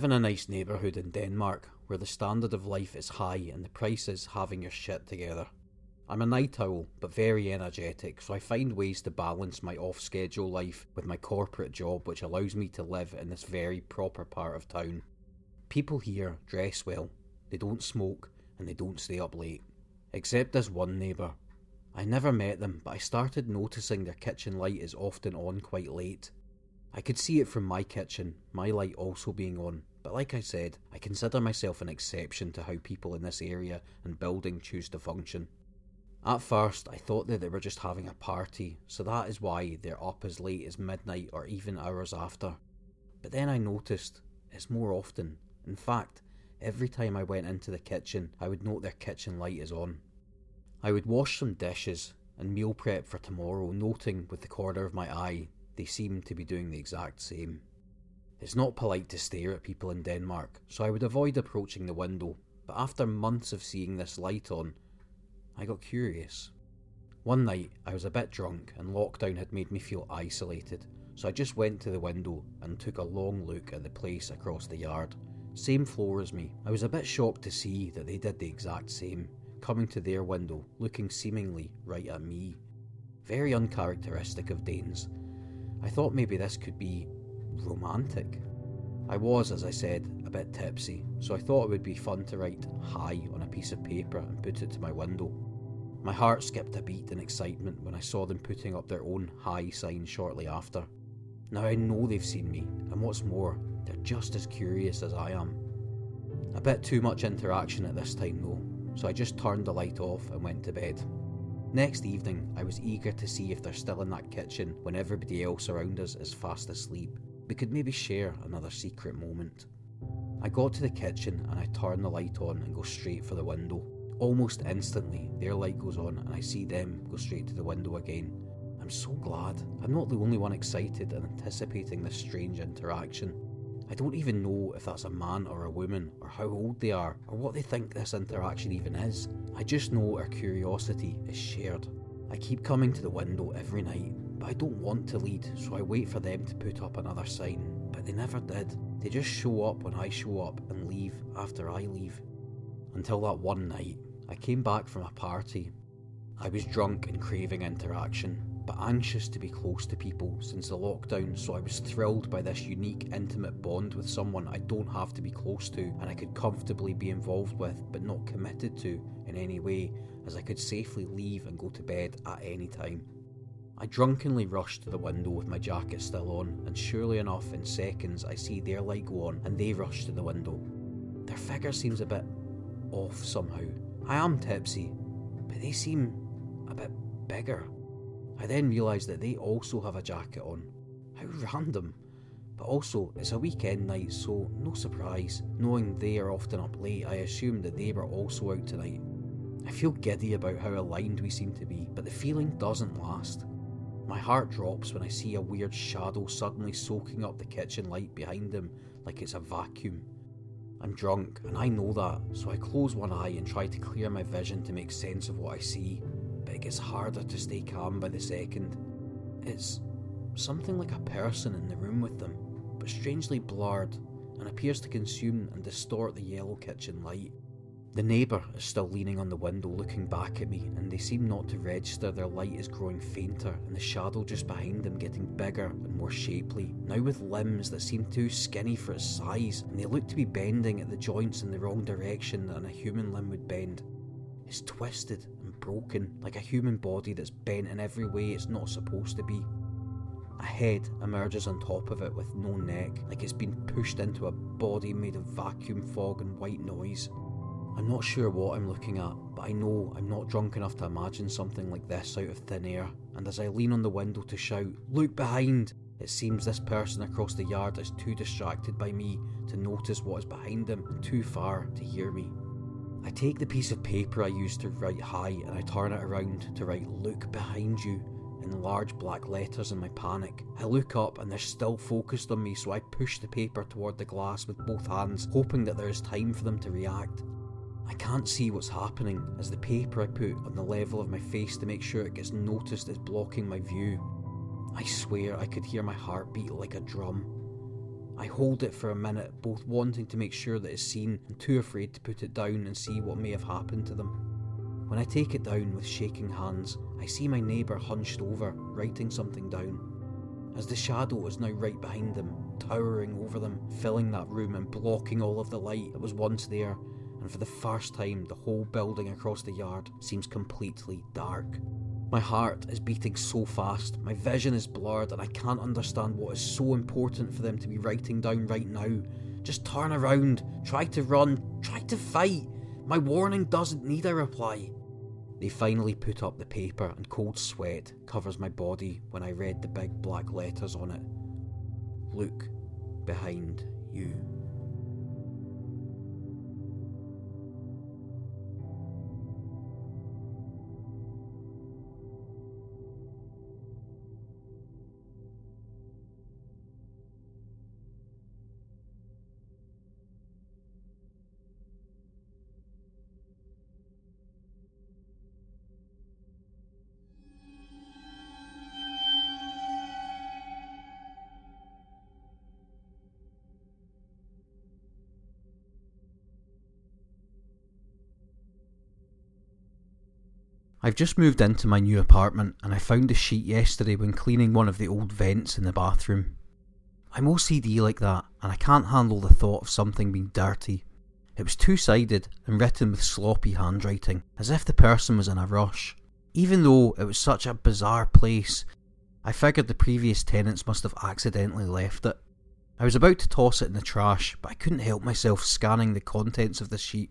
Live in a nice neighbourhood in Denmark where the standard of life is high and the price is having your shit together. I'm a night owl, but very energetic, so I find ways to balance my off schedule life with my corporate job, which allows me to live in this very proper part of town. People here dress well, they don't smoke, and they don't stay up late. Except this one neighbour. I never met them, but I started noticing their kitchen light is often on quite late. I could see it from my kitchen, my light also being on, but like I said, I consider myself an exception to how people in this area and building choose to function. At first, I thought that they were just having a party, so that is why they're up as late as midnight or even hours after. But then I noticed it's more often. In fact, every time I went into the kitchen, I would note their kitchen light is on. I would wash some dishes and meal prep for tomorrow, noting with the corner of my eye they seemed to be doing the exact same. It's not polite to stare at people in Denmark, so I would avoid approaching the window, but after months of seeing this light on, I got curious. One night, I was a bit drunk and lockdown had made me feel isolated, so I just went to the window and took a long look at the place across the yard. Same floor as me. I was a bit shocked to see that they did the exact same, coming to their window, looking seemingly right at me. Very uncharacteristic of Danes, I thought maybe this could be romantic. I was, as I said, a bit tipsy, so I thought it would be fun to write hi on a piece of paper and put it to my window. My heart skipped a beat in excitement when I saw them putting up their own hi sign shortly after. Now I know they've seen me, and what's more, they're just as curious as I am. A bit too much interaction at this time though, so I just turned the light off and went to bed. Next evening, I was eager to see if they're still in that kitchen when everybody else around us is fast asleep. We could maybe share another secret moment. I got to the kitchen and I turn the light on and go straight for the window. Almost instantly, their light goes on and I see them go straight to the window again. I'm so glad. I'm not the only one excited and anticipating this strange interaction. I don't even know if that's a man or a woman, or how old they are, or what they think this interaction even is. I just know our curiosity is shared. I keep coming to the window every night, but I don't want to lead, so I wait for them to put up another sign. But they never did. They just show up when I show up and leave after I leave. Until that one night, I came back from a party. I was drunk and craving interaction but anxious to be close to people since the lockdown, so I was thrilled by this unique, intimate bond with someone I don't have to be close to and I could comfortably be involved with but not committed to in any way, as I could safely leave and go to bed at any time. I drunkenly rush to the window with my jacket still on, and surely enough, in seconds, I see their light go on and they rush to the window. Their figure seems a bit off somehow. I am tipsy, but they seem a bit bigger. I then realise that they also have a jacket on. How random. But also, it's a weekend night, so no surprise. Knowing they are often up late, I assumed that they were also out tonight. I feel giddy about how aligned we seem to be, but the feeling doesn't last. My heart drops when I see a weird shadow suddenly soaking up the kitchen light behind him like it's a vacuum. I'm drunk, and I know that, so I close one eye and try to clear my vision to make sense of what I see but it gets harder to stay calm by the second. It's something like a person in the room with them, but strangely blurred and appears to consume and distort the yellow kitchen light. The neighbour is still leaning on the window looking back at me, and they seem not to register their light is growing fainter and the shadow just behind them getting bigger and more shapely, now with limbs that seem too skinny for its size, and they look to be bending at the joints in the wrong direction than a human limb would bend. It's twisted and broken, like a human body that's bent in every way it's not supposed to be. A head emerges on top of it with no neck, like it's been pushed into a body made of vacuum fog and white noise. I'm not sure what I'm looking at, but I know I'm not drunk enough to imagine something like this out of thin air, and as I lean on the window to shout, Look behind! It seems this person across the yard is too distracted by me to notice what is behind them and too far to hear me. I take the piece of paper I used to write hi and I turn it around to write look behind you in large black letters in my panic. I look up and they're still focused on me, so I push the paper toward the glass with both hands, hoping that there is time for them to react. I can't see what's happening as the paper I put on the level of my face to make sure it gets noticed is blocking my view. I swear I could hear my heart beat like a drum. I hold it for a minute, both wanting to make sure that it's seen and too afraid to put it down and see what may have happened to them. When I take it down with shaking hands, I see my neighbour hunched over, writing something down. As the shadow is now right behind them, towering over them, filling that room and blocking all of the light that was once there, and for the first time, the whole building across the yard seems completely dark. My heart is beating so fast, my vision is blurred, and I can't understand what is so important for them to be writing down right now. Just turn around, try to run, try to fight. My warning doesn't need a reply. They finally put up the paper, and cold sweat covers my body when I read the big black letters on it. Look behind you. I've just moved into my new apartment and I found a sheet yesterday when cleaning one of the old vents in the bathroom. I'm OCD like that and I can't handle the thought of something being dirty. It was two sided and written with sloppy handwriting, as if the person was in a rush. Even though it was such a bizarre place, I figured the previous tenants must have accidentally left it. I was about to toss it in the trash, but I couldn't help myself scanning the contents of the sheet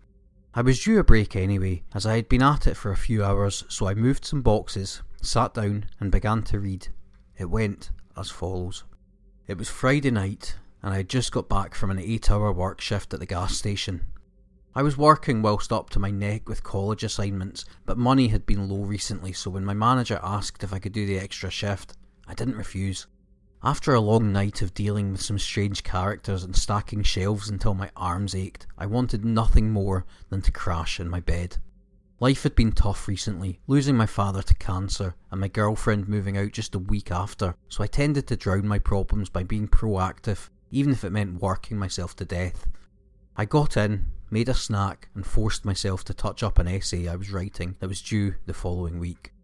I was due a break anyway, as I had been at it for a few hours, so I moved some boxes, sat down, and began to read. It went as follows. It was Friday night, and I had just got back from an eight hour work shift at the gas station. I was working whilst up to my neck with college assignments, but money had been low recently, so when my manager asked if I could do the extra shift, I didn't refuse. After a long night of dealing with some strange characters and stacking shelves until my arms ached, I wanted nothing more than to crash in my bed. Life had been tough recently, losing my father to cancer and my girlfriend moving out just a week after, so I tended to drown my problems by being proactive, even if it meant working myself to death. I got in, made a snack, and forced myself to touch up an essay I was writing that was due the following week.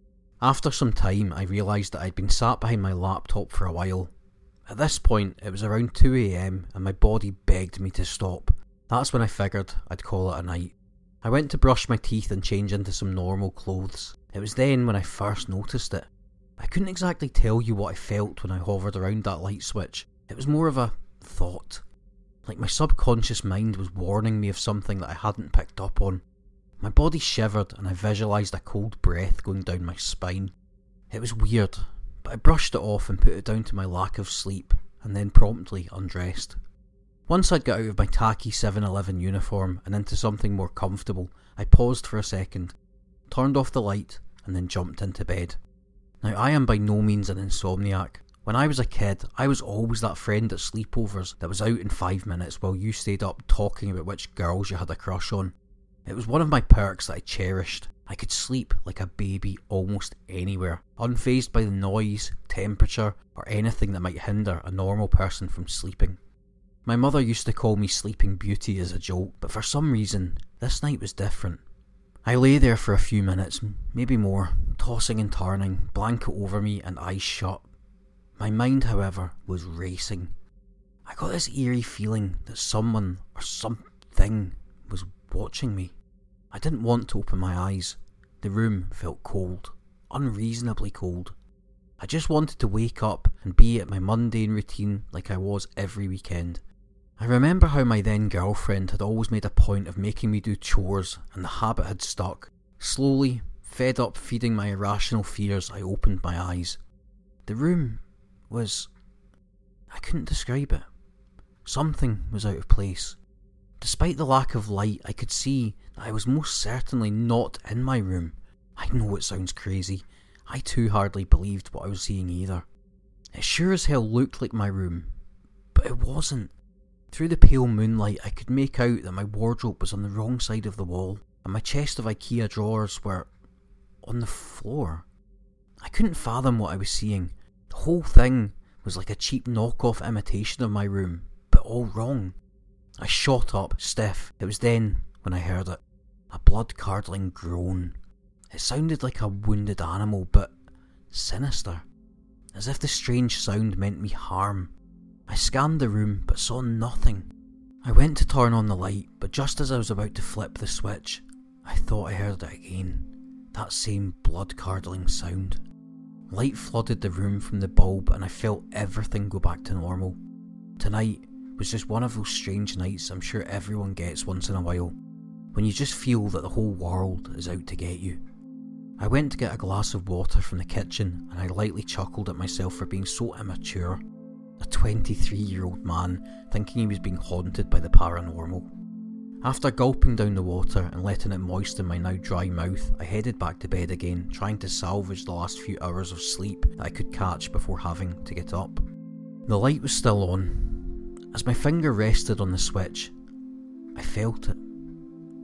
After some time, I realised that I'd been sat behind my laptop for a while. At this point, it was around 2am and my body begged me to stop. That's when I figured I'd call it a night. I went to brush my teeth and change into some normal clothes. It was then when I first noticed it. I couldn't exactly tell you what I felt when I hovered around that light switch. It was more of a thought. Like my subconscious mind was warning me of something that I hadn't picked up on. My body shivered and I visualised a cold breath going down my spine. It was weird, but I brushed it off and put it down to my lack of sleep, and then promptly undressed. Once I'd got out of my tacky 7 Eleven uniform and into something more comfortable, I paused for a second, turned off the light, and then jumped into bed. Now, I am by no means an insomniac. When I was a kid, I was always that friend at sleepovers that was out in five minutes while you stayed up talking about which girls you had a crush on. It was one of my perks that I cherished. I could sleep like a baby almost anywhere, unfazed by the noise, temperature, or anything that might hinder a normal person from sleeping. My mother used to call me Sleeping Beauty as a joke, but for some reason, this night was different. I lay there for a few minutes, maybe more, tossing and turning, blanket over me and eyes shut. My mind, however, was racing. I got this eerie feeling that someone or something was watching me. I didn't want to open my eyes. The room felt cold, unreasonably cold. I just wanted to wake up and be at my mundane routine like I was every weekend. I remember how my then girlfriend had always made a point of making me do chores, and the habit had stuck. Slowly, fed up feeding my irrational fears, I opened my eyes. The room was. I couldn't describe it. Something was out of place. Despite the lack of light, I could see that I was most certainly not in my room. I know it sounds crazy. I too hardly believed what I was seeing either. It sure as hell looked like my room, but it wasn't. Through the pale moonlight, I could make out that my wardrobe was on the wrong side of the wall, and my chest of IKEA drawers were on the floor. I couldn't fathom what I was seeing. The whole thing was like a cheap knockoff imitation of my room, but all wrong. I shot up, stiff. It was then when I heard it a blood curdling groan. It sounded like a wounded animal, but sinister, as if the strange sound meant me harm. I scanned the room but saw nothing. I went to turn on the light, but just as I was about to flip the switch, I thought I heard it again. That same blood curdling sound. Light flooded the room from the bulb, and I felt everything go back to normal. Tonight was just one of those strange nights I'm sure everyone gets once in a while, when you just feel that the whole world is out to get you. I went to get a glass of water from the kitchen, and I lightly chuckled at myself for being so immature. A 23 year old man thinking he was being haunted by the paranormal. After gulping down the water and letting it moisten my now dry mouth, I headed back to bed again, trying to salvage the last few hours of sleep that I could catch before having to get up. The light was still on. As my finger rested on the switch, I felt it.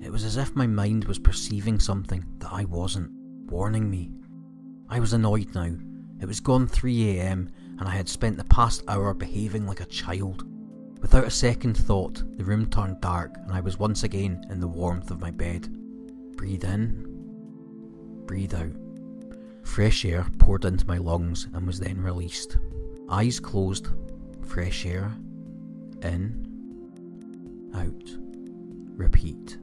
It was as if my mind was perceiving something that I wasn't, warning me. I was annoyed now. It was gone 3am and I had spent the past hour behaving like a child. Without a second thought, the room turned dark and I was once again in the warmth of my bed. Breathe in, breathe out. Fresh air poured into my lungs and was then released. Eyes closed, fresh air, in, out, repeat.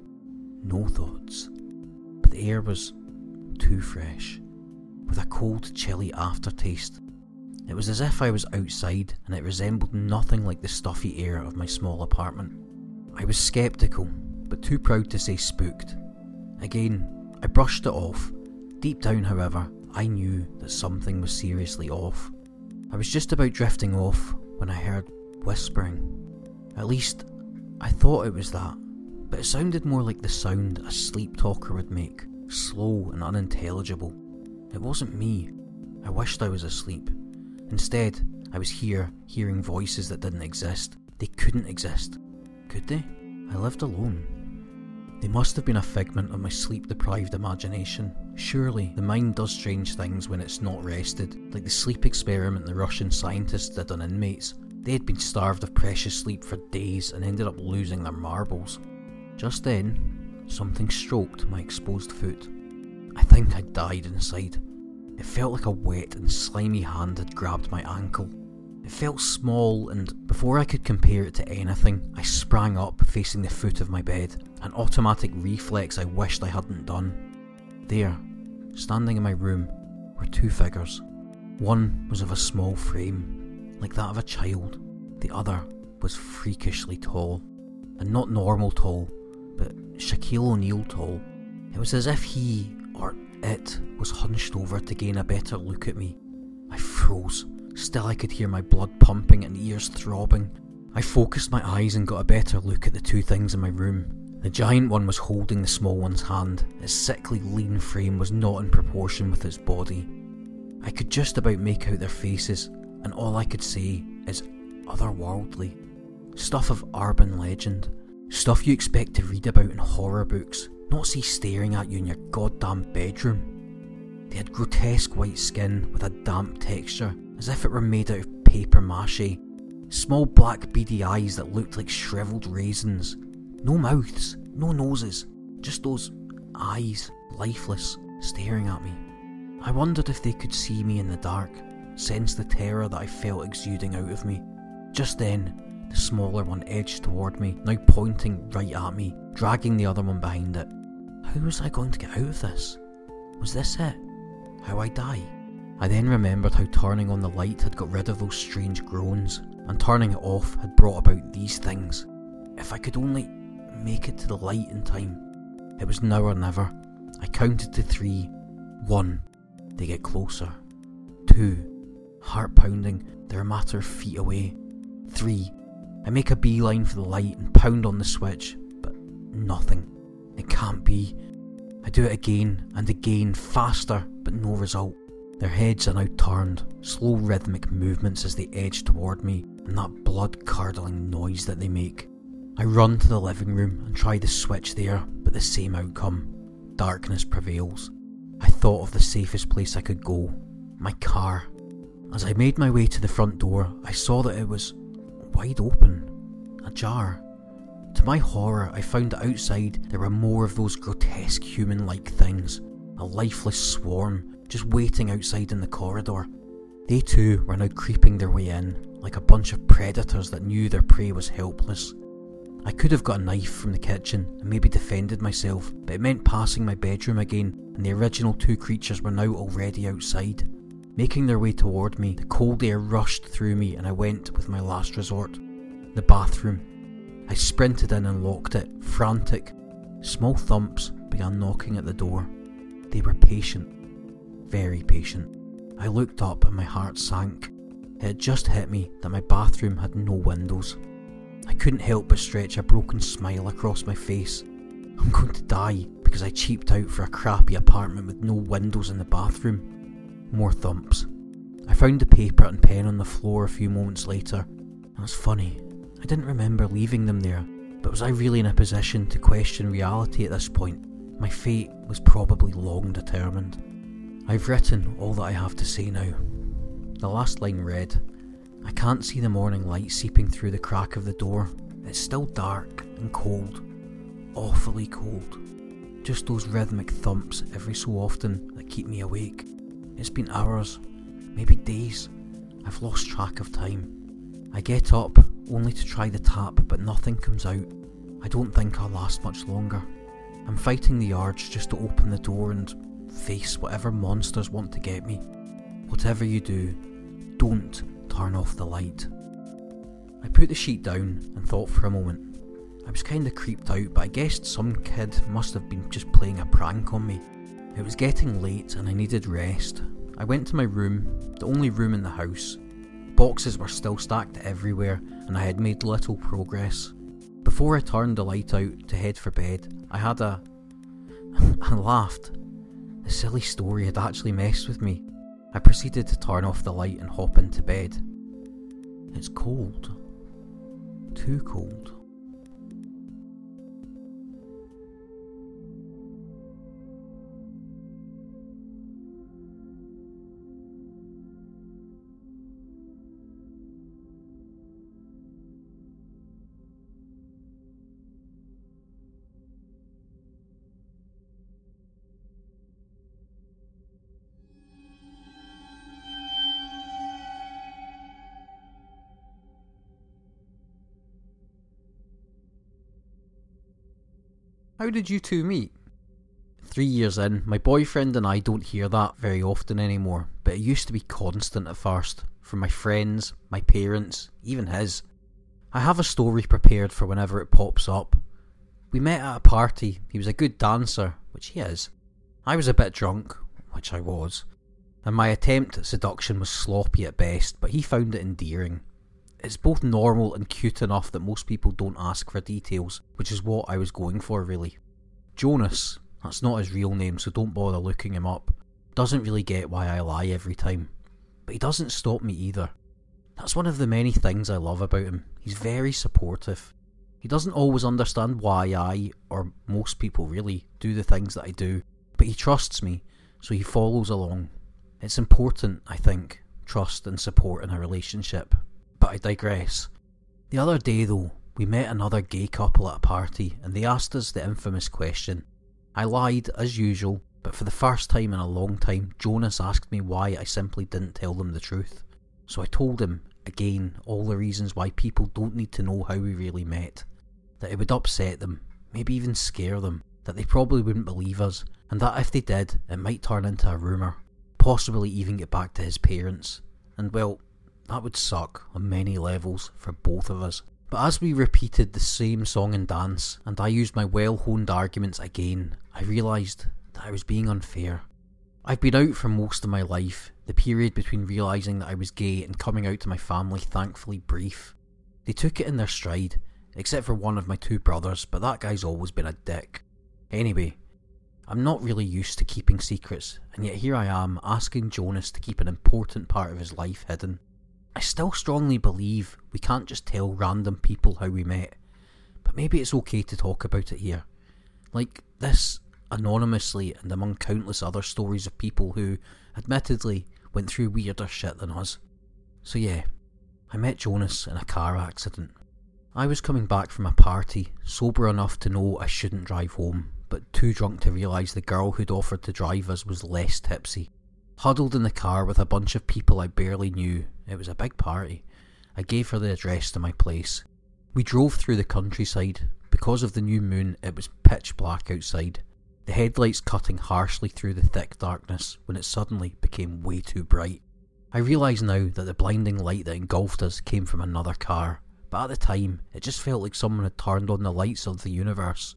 No thoughts, but the air was too fresh, with a cold, chilly aftertaste it was as if I was outside and it resembled nothing like the stuffy air of my small apartment. I was sceptical, but too proud to say spooked. Again, I brushed it off. Deep down, however, I knew that something was seriously off. I was just about drifting off when I heard whispering. At least, I thought it was that, but it sounded more like the sound a sleep talker would make, slow and unintelligible. It wasn't me. I wished I was asleep. Instead, I was here, hearing voices that didn't exist. They couldn't exist. Could they? I lived alone. They must have been a figment of my sleep deprived imagination. Surely, the mind does strange things when it's not rested, like the sleep experiment the Russian scientists did on inmates. They had been starved of precious sleep for days and ended up losing their marbles. Just then, something stroked my exposed foot. I think I died inside. It felt like a wet and slimy hand had grabbed my ankle. It felt small, and before I could compare it to anything, I sprang up, facing the foot of my bed, an automatic reflex I wished I hadn't done. There, standing in my room, were two figures. One was of a small frame, like that of a child. The other was freakishly tall, and not normal tall, but Shaquille O'Neal tall. It was as if he, or it was hunched over to gain a better look at me. I froze. Still, I could hear my blood pumping and ears throbbing. I focused my eyes and got a better look at the two things in my room. The giant one was holding the small one's hand. Its sickly lean frame was not in proportion with its body. I could just about make out their faces, and all I could say is otherworldly. Stuff of urban legend. Stuff you expect to read about in horror books, not see staring at you in your goddamn bedroom. They had grotesque white skin with a damp texture, as if it were made out of paper mache. Small black beady eyes that looked like shriveled raisins. No mouths, no noses, just those eyes, lifeless, staring at me. I wondered if they could see me in the dark, sense the terror that I felt exuding out of me. Just then, the smaller one edged toward me, now pointing right at me, dragging the other one behind it. How was I going to get out of this? Was this it? How I die? I then remembered how turning on the light had got rid of those strange groans, and turning it off had brought about these things. If I could only make it to the light in time. It was now or never. I counted to three. One. They get closer. Two. Heart pounding, they're a matter of feet away. Three. I make a beeline for the light and pound on the switch, but nothing. It can't be. I do it again and again, faster, but no result. Their heads are now turned, slow rhythmic movements as they edge toward me, and that blood curdling noise that they make. I run to the living room and try the switch there, but the same outcome. Darkness prevails. I thought of the safest place I could go my car. As I made my way to the front door, I saw that it was wide open. ajar. To my horror, I found that outside there were more of those grotesque human like things, a lifeless swarm just waiting outside in the corridor. They too were now creeping their way in, like a bunch of predators that knew their prey was helpless. I could have got a knife from the kitchen and maybe defended myself, but it meant passing my bedroom again, and the original two creatures were now already outside. Making their way toward me, the cold air rushed through me, and I went with my last resort the bathroom. I sprinted in and locked it, frantic. Small thumps began knocking at the door. They were patient, very patient. I looked up and my heart sank. It had just hit me that my bathroom had no windows. I couldn't help but stretch a broken smile across my face. I'm going to die because I cheaped out for a crappy apartment with no windows in the bathroom. More thumps. I found the paper and pen on the floor a few moments later, and it's funny, I didn't remember leaving them there, but was I really in a position to question reality at this point? My fate was probably long determined. I've written all that I have to say now. The last line read I can't see the morning light seeping through the crack of the door. It's still dark and cold. Awfully cold. Just those rhythmic thumps every so often that keep me awake. It's been hours, maybe days. I've lost track of time. I get up only to try the tap, but nothing comes out. I don't think I'll last much longer. I'm fighting the urge just to open the door and face whatever monsters want to get me. Whatever you do, don't turn off the light. I put the sheet down and thought for a moment. I was kinda creeped out, but I guessed some kid must have been just playing a prank on me. It was getting late and I needed rest. I went to my room, the only room in the house, Boxes were still stacked everywhere, and I had made little progress. Before I turned the light out to head for bed, I had a. I laughed. The silly story had actually messed with me. I proceeded to turn off the light and hop into bed. It's cold. Too cold. How did you two meet? Three years in, my boyfriend and I don't hear that very often anymore, but it used to be constant at first, from my friends, my parents, even his. I have a story prepared for whenever it pops up. We met at a party, he was a good dancer, which he is. I was a bit drunk, which I was, and my attempt at seduction was sloppy at best, but he found it endearing. It's both normal and cute enough that most people don't ask for details, which is what I was going for really. Jonas, that's not his real name, so don't bother looking him up, doesn't really get why I lie every time. But he doesn't stop me either. That's one of the many things I love about him. He's very supportive. He doesn't always understand why I, or most people really, do the things that I do, but he trusts me, so he follows along. It's important, I think, trust and support in a relationship, but I digress. The other day, though, we met another gay couple at a party and they asked us the infamous question. I lied, as usual, but for the first time in a long time, Jonas asked me why I simply didn't tell them the truth. So I told him, again, all the reasons why people don't need to know how we really met. That it would upset them, maybe even scare them, that they probably wouldn't believe us, and that if they did, it might turn into a rumour, possibly even get back to his parents. And well, that would suck on many levels for both of us. But as we repeated the same song and dance, and I used my well honed arguments again, I realised that I was being unfair. I've been out for most of my life, the period between realising that I was gay and coming out to my family thankfully brief. They took it in their stride, except for one of my two brothers, but that guy's always been a dick. Anyway, I'm not really used to keeping secrets, and yet here I am asking Jonas to keep an important part of his life hidden. I still strongly believe we can't just tell random people how we met, but maybe it's okay to talk about it here. Like this, anonymously, and among countless other stories of people who, admittedly, went through weirder shit than us. So yeah, I met Jonas in a car accident. I was coming back from a party, sober enough to know I shouldn't drive home, but too drunk to realise the girl who'd offered to drive us was less tipsy. Huddled in the car with a bunch of people I barely knew, it was a big party. I gave her the address to my place. We drove through the countryside. Because of the new moon, it was pitch black outside, the headlights cutting harshly through the thick darkness when it suddenly became way too bright. I realise now that the blinding light that engulfed us came from another car, but at the time, it just felt like someone had turned on the lights of the universe.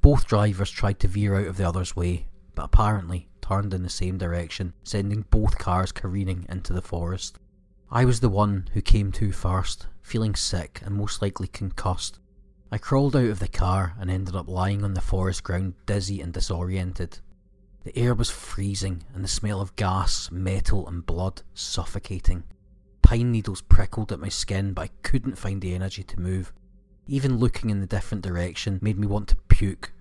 Both drivers tried to veer out of the other's way, but apparently turned in the same direction, sending both cars careening into the forest. I was the one who came to first, feeling sick and most likely concussed. I crawled out of the car and ended up lying on the forest ground, dizzy and disoriented. The air was freezing, and the smell of gas, metal, and blood suffocating. Pine needles prickled at my skin, but I couldn't find the energy to move. Even looking in the different direction made me want to puke.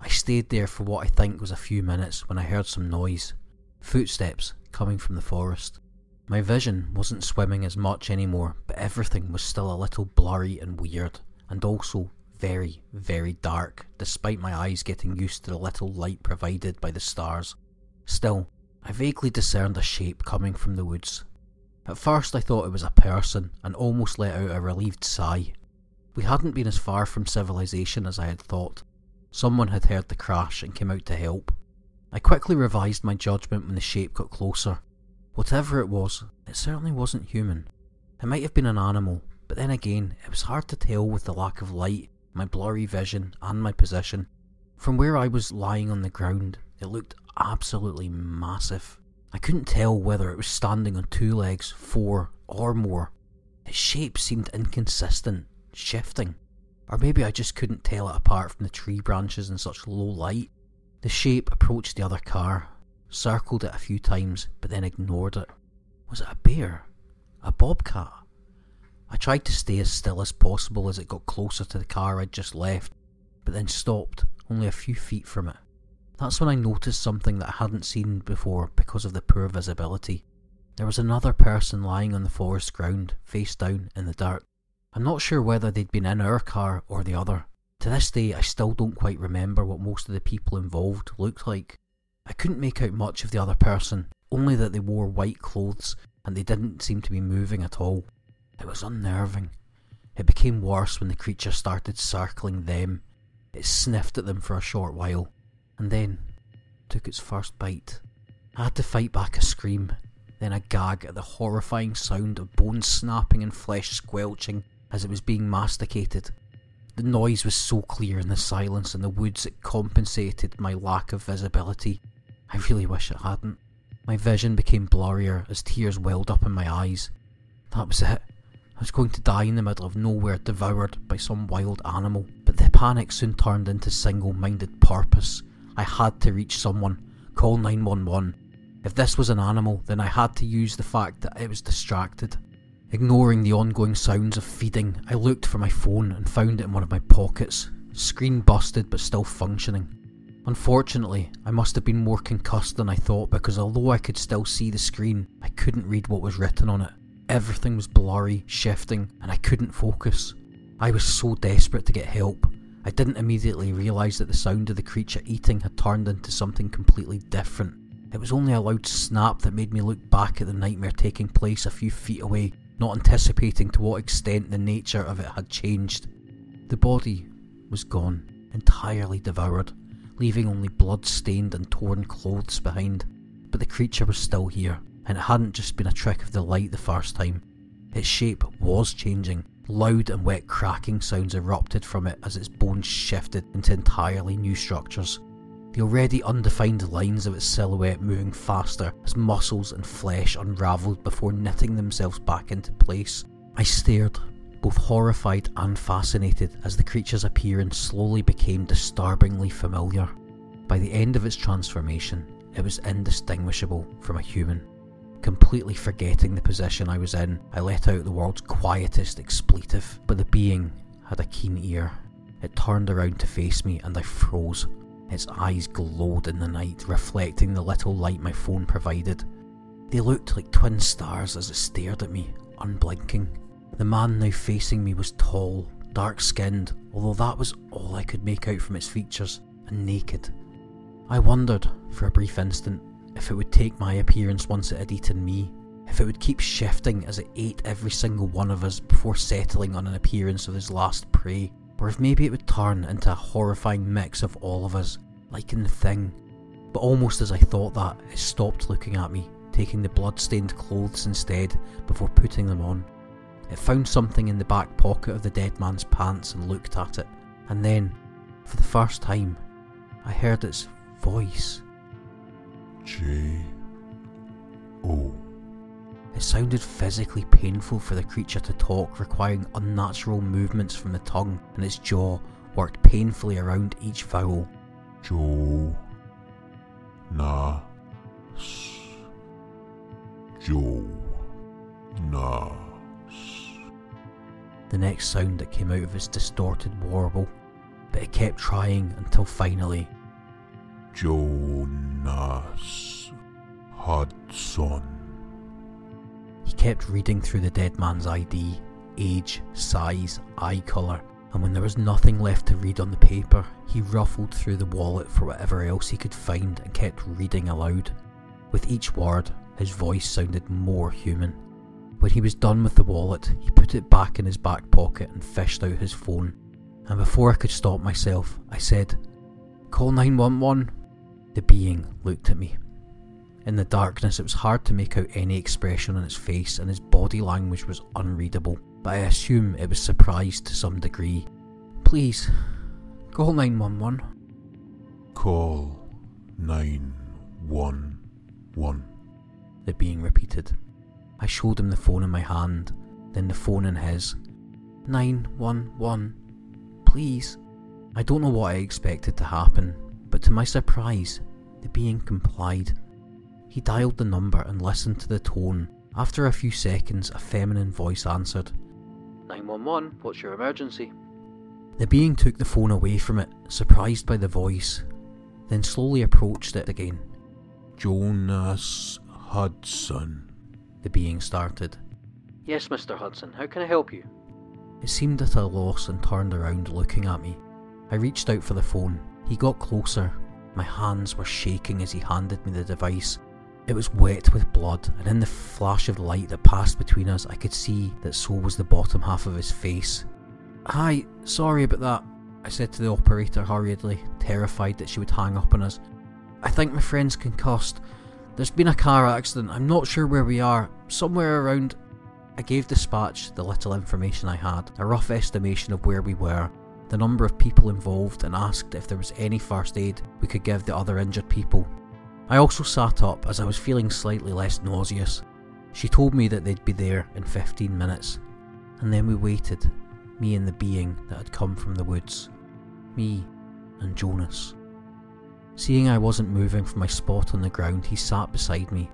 I stayed there for what I think was a few minutes when I heard some noise. Footsteps coming from the forest. My vision wasn't swimming as much anymore, but everything was still a little blurry and weird, and also very, very dark, despite my eyes getting used to the little light provided by the stars. Still, I vaguely discerned a shape coming from the woods. At first I thought it was a person and almost let out a relieved sigh. We hadn't been as far from civilization as I had thought, Someone had heard the crash and came out to help. I quickly revised my judgment when the shape got closer. Whatever it was, it certainly wasn't human. It might have been an animal, but then again, it was hard to tell with the lack of light, my blurry vision, and my position. From where I was lying on the ground, it looked absolutely massive. I couldn't tell whether it was standing on two legs, four, or more. Its shape seemed inconsistent, shifting. Or maybe I just couldn't tell it apart from the tree branches in such low light. The shape approached the other car, circled it a few times, but then ignored it. Was it a bear? A bobcat? I tried to stay as still as possible as it got closer to the car I'd just left, but then stopped only a few feet from it. That's when I noticed something that I hadn't seen before because of the poor visibility. There was another person lying on the forest ground, face down in the dirt. I'm not sure whether they'd been in our car or the other. To this day, I still don't quite remember what most of the people involved looked like. I couldn't make out much of the other person, only that they wore white clothes and they didn't seem to be moving at all. It was unnerving. It became worse when the creature started circling them. It sniffed at them for a short while, and then took its first bite. I had to fight back a scream, then a gag at the horrifying sound of bones snapping and flesh squelching as it was being masticated. The noise was so clear in the silence in the woods it compensated my lack of visibility. I really wish it hadn't. My vision became blurrier as tears welled up in my eyes. That was it. I was going to die in the middle of nowhere, devoured by some wild animal. But the panic soon turned into single minded purpose. I had to reach someone, call 911. If this was an animal, then I had to use the fact that it was distracted. Ignoring the ongoing sounds of feeding, I looked for my phone and found it in one of my pockets. Screen busted but still functioning. Unfortunately, I must have been more concussed than I thought because although I could still see the screen, I couldn't read what was written on it. Everything was blurry, shifting, and I couldn't focus. I was so desperate to get help. I didn't immediately realise that the sound of the creature eating had turned into something completely different. It was only a loud snap that made me look back at the nightmare taking place a few feet away not anticipating to what extent the nature of it had changed. The body was gone, entirely devoured, leaving only blood-stained and torn clothes behind. But the creature was still here, and it hadn't just been a trick of the light the first time. Its shape was changing. Loud and wet cracking sounds erupted from it as its bones shifted into entirely new structures the already undefined lines of its silhouette moving faster as muscles and flesh unravelled before knitting themselves back into place. I stared, both horrified and fascinated, as the creature's appearance slowly became disturbingly familiar. By the end of its transformation, it was indistinguishable from a human. Completely forgetting the position I was in, I let out the world's quietest expletive, but the being had a keen ear. It turned around to face me and I froze, its eyes glowed in the night, reflecting the little light my phone provided. They looked like twin stars as it stared at me, unblinking. The man now facing me was tall, dark skinned, although that was all I could make out from its features, and naked. I wondered, for a brief instant, if it would take my appearance once it had eaten me, if it would keep shifting as it ate every single one of us before settling on an appearance of his last prey, or if maybe it would turn into a horrifying mix of all of us, like in the thing. But almost as I thought that, it stopped looking at me, taking the blood-stained clothes instead before putting them on. It found something in the back pocket of the dead man's pants and looked at it, and then, for the first time, I heard its voice. J. O. It sounded physically painful for the creature to talk, requiring unnatural movements from the tongue, and its jaw worked painfully around each vowel. Jo. Na. S. Jo. Na. The next sound that came out of its distorted warble, but it kept trying until finally. Jonas Hudson. He kept reading through the dead man's ID, age, size, eye colour, and when there was nothing left to read on the paper, he ruffled through the wallet for whatever else he could find and kept reading aloud. With each word, his voice sounded more human. When he was done with the wallet, he put it back in his back pocket and fished out his phone. And before I could stop myself, I said, Call 911. The being looked at me. In the darkness, it was hard to make out any expression on its face, and his body language was unreadable, but I assume it was surprised to some degree. Please, call 911. Call 911. The being repeated. I showed him the phone in my hand, then the phone in his. 911. Please. I don't know what I expected to happen, but to my surprise, the being complied. He dialed the number and listened to the tone. After a few seconds, a feminine voice answered 911, what's your emergency? The being took the phone away from it, surprised by the voice, then slowly approached it again. Jonas Hudson. The being started. Yes, Mr. Hudson, how can I help you? It seemed at a loss and turned around looking at me. I reached out for the phone. He got closer. My hands were shaking as he handed me the device. It was wet with blood, and in the flash of light that passed between us, I could see that so was the bottom half of his face. Hi, sorry about that, I said to the operator hurriedly, terrified that she would hang up on us. I think my friend's concussed. There's been a car accident. I'm not sure where we are. Somewhere around. I gave dispatch the little information I had, a rough estimation of where we were, the number of people involved, and asked if there was any first aid we could give the other injured people. I also sat up as I was feeling slightly less nauseous. She told me that they'd be there in 15 minutes, and then we waited, me and the being that had come from the woods. Me and Jonas. Seeing I wasn't moving from my spot on the ground, he sat beside me.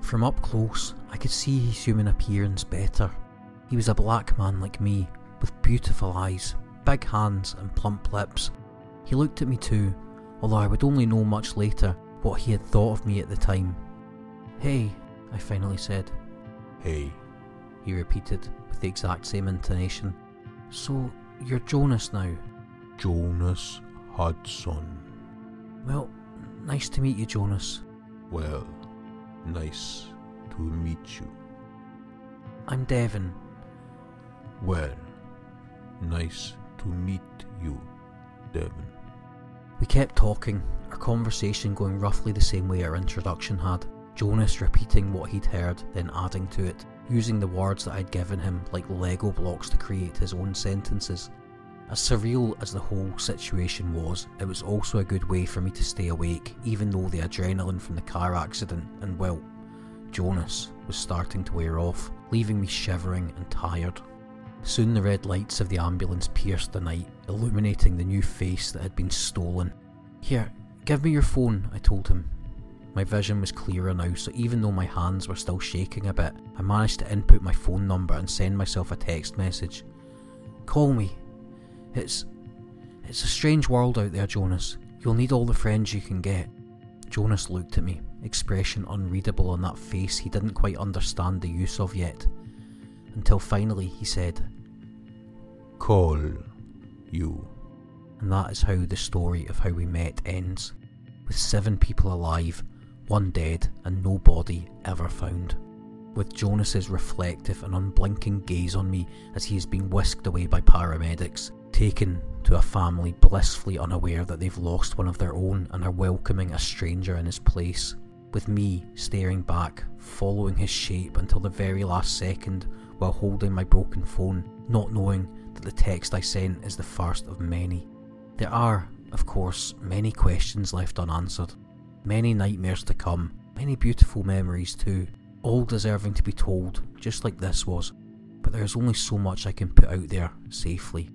From up close, I could see his human appearance better. He was a black man like me, with beautiful eyes, big hands, and plump lips. He looked at me too, although I would only know much later what he had thought of me at the time. Hey, I finally said. Hey. He repeated, with the exact same intonation. So, you're Jonas now? Jonas Hudson. Well, nice to meet you, Jonas. Well, nice to meet you. I'm Devon. Well, nice to meet you, Devon. We kept talking, our conversation going roughly the same way our introduction had. Jonas repeating what he'd heard, then adding to it, using the words that I'd given him like Lego blocks to create his own sentences. As surreal as the whole situation was, it was also a good way for me to stay awake, even though the adrenaline from the car accident and, well, Jonas was starting to wear off, leaving me shivering and tired. Soon the red lights of the ambulance pierced the night, illuminating the new face that had been stolen. Here, give me your phone, I told him. My vision was clearer now, so even though my hands were still shaking a bit, I managed to input my phone number and send myself a text message. Call me. It's. It's a strange world out there, Jonas. You'll need all the friends you can get. Jonas looked at me, expression unreadable on that face he didn't quite understand the use of yet. Until finally he said, call you. And that is how the story of how we met ends, with seven people alive, one dead, and no body ever found. With Jonas's reflective and unblinking gaze on me as he is being whisked away by paramedics, taken to a family blissfully unaware that they've lost one of their own and are welcoming a stranger in his place. With me staring back, following his shape until the very last second while holding my broken phone, not knowing that the text I sent is the first of many. There are, of course, many questions left unanswered, many nightmares to come, many beautiful memories too, all deserving to be told, just like this was. But there is only so much I can put out there safely.